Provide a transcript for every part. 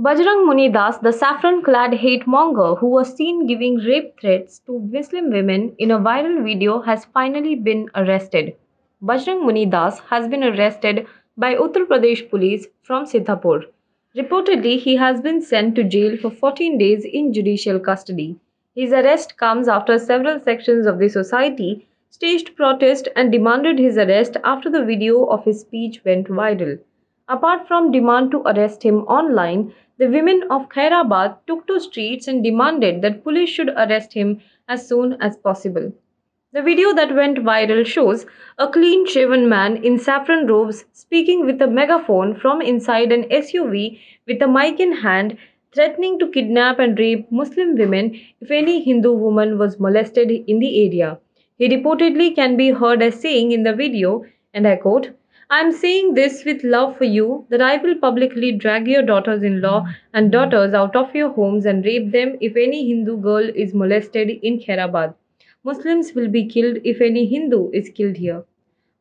Bajrang Muni Das, the saffron clad hate monger who was seen giving rape threats to Muslim women in a viral video, has finally been arrested. Bajrang Muni Das has been arrested by Uttar Pradesh police from Sitapur. Reportedly, he has been sent to jail for 14 days in judicial custody. His arrest comes after several sections of the society staged protest and demanded his arrest after the video of his speech went viral. Apart from demand to arrest him online, the women of Khairabad took to streets and demanded that police should arrest him as soon as possible. The video that went viral shows a clean shaven man in saffron robes speaking with a megaphone from inside an SUV with a mic in hand, threatening to kidnap and rape Muslim women if any Hindu woman was molested in the area. He reportedly can be heard as saying in the video, and I quote, I am saying this with love for you that I will publicly drag your daughters in law and daughters out of your homes and rape them if any Hindu girl is molested in Khairabad. Muslims will be killed if any Hindu is killed here.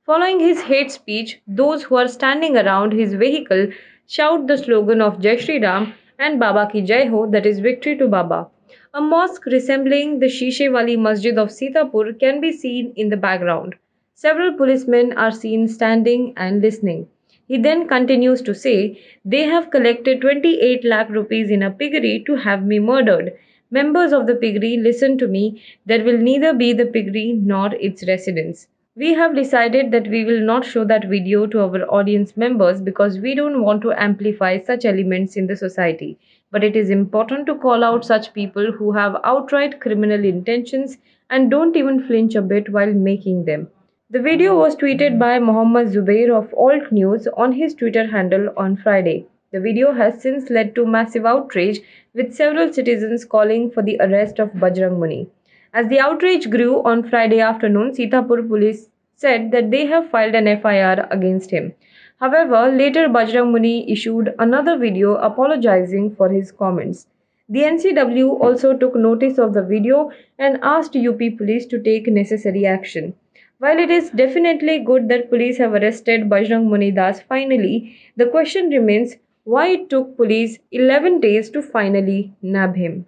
Following his hate speech, those who are standing around his vehicle shout the slogan of Jai Shri Ram and Baba ki Jai Ho, that is victory to Baba. A mosque resembling the Shishe Wali Masjid of Sitapur can be seen in the background. Several policemen are seen standing and listening. He then continues to say, They have collected 28 lakh rupees in a piggery to have me murdered. Members of the piggery, listen to me. There will neither be the piggery nor its residents. We have decided that we will not show that video to our audience members because we don't want to amplify such elements in the society. But it is important to call out such people who have outright criminal intentions and don't even flinch a bit while making them. The video was tweeted by Mohammad Zubair of Alt News on his Twitter handle on Friday. The video has since led to massive outrage, with several citizens calling for the arrest of Bajrang Muni. As the outrage grew on Friday afternoon, Sitapur police said that they have filed an FIR against him. However, later Bajrang Muni issued another video apologizing for his comments. The NCW also took notice of the video and asked UP police to take necessary action. While it is definitely good that police have arrested Bajrang Muni Das finally, the question remains why it took police 11 days to finally nab him.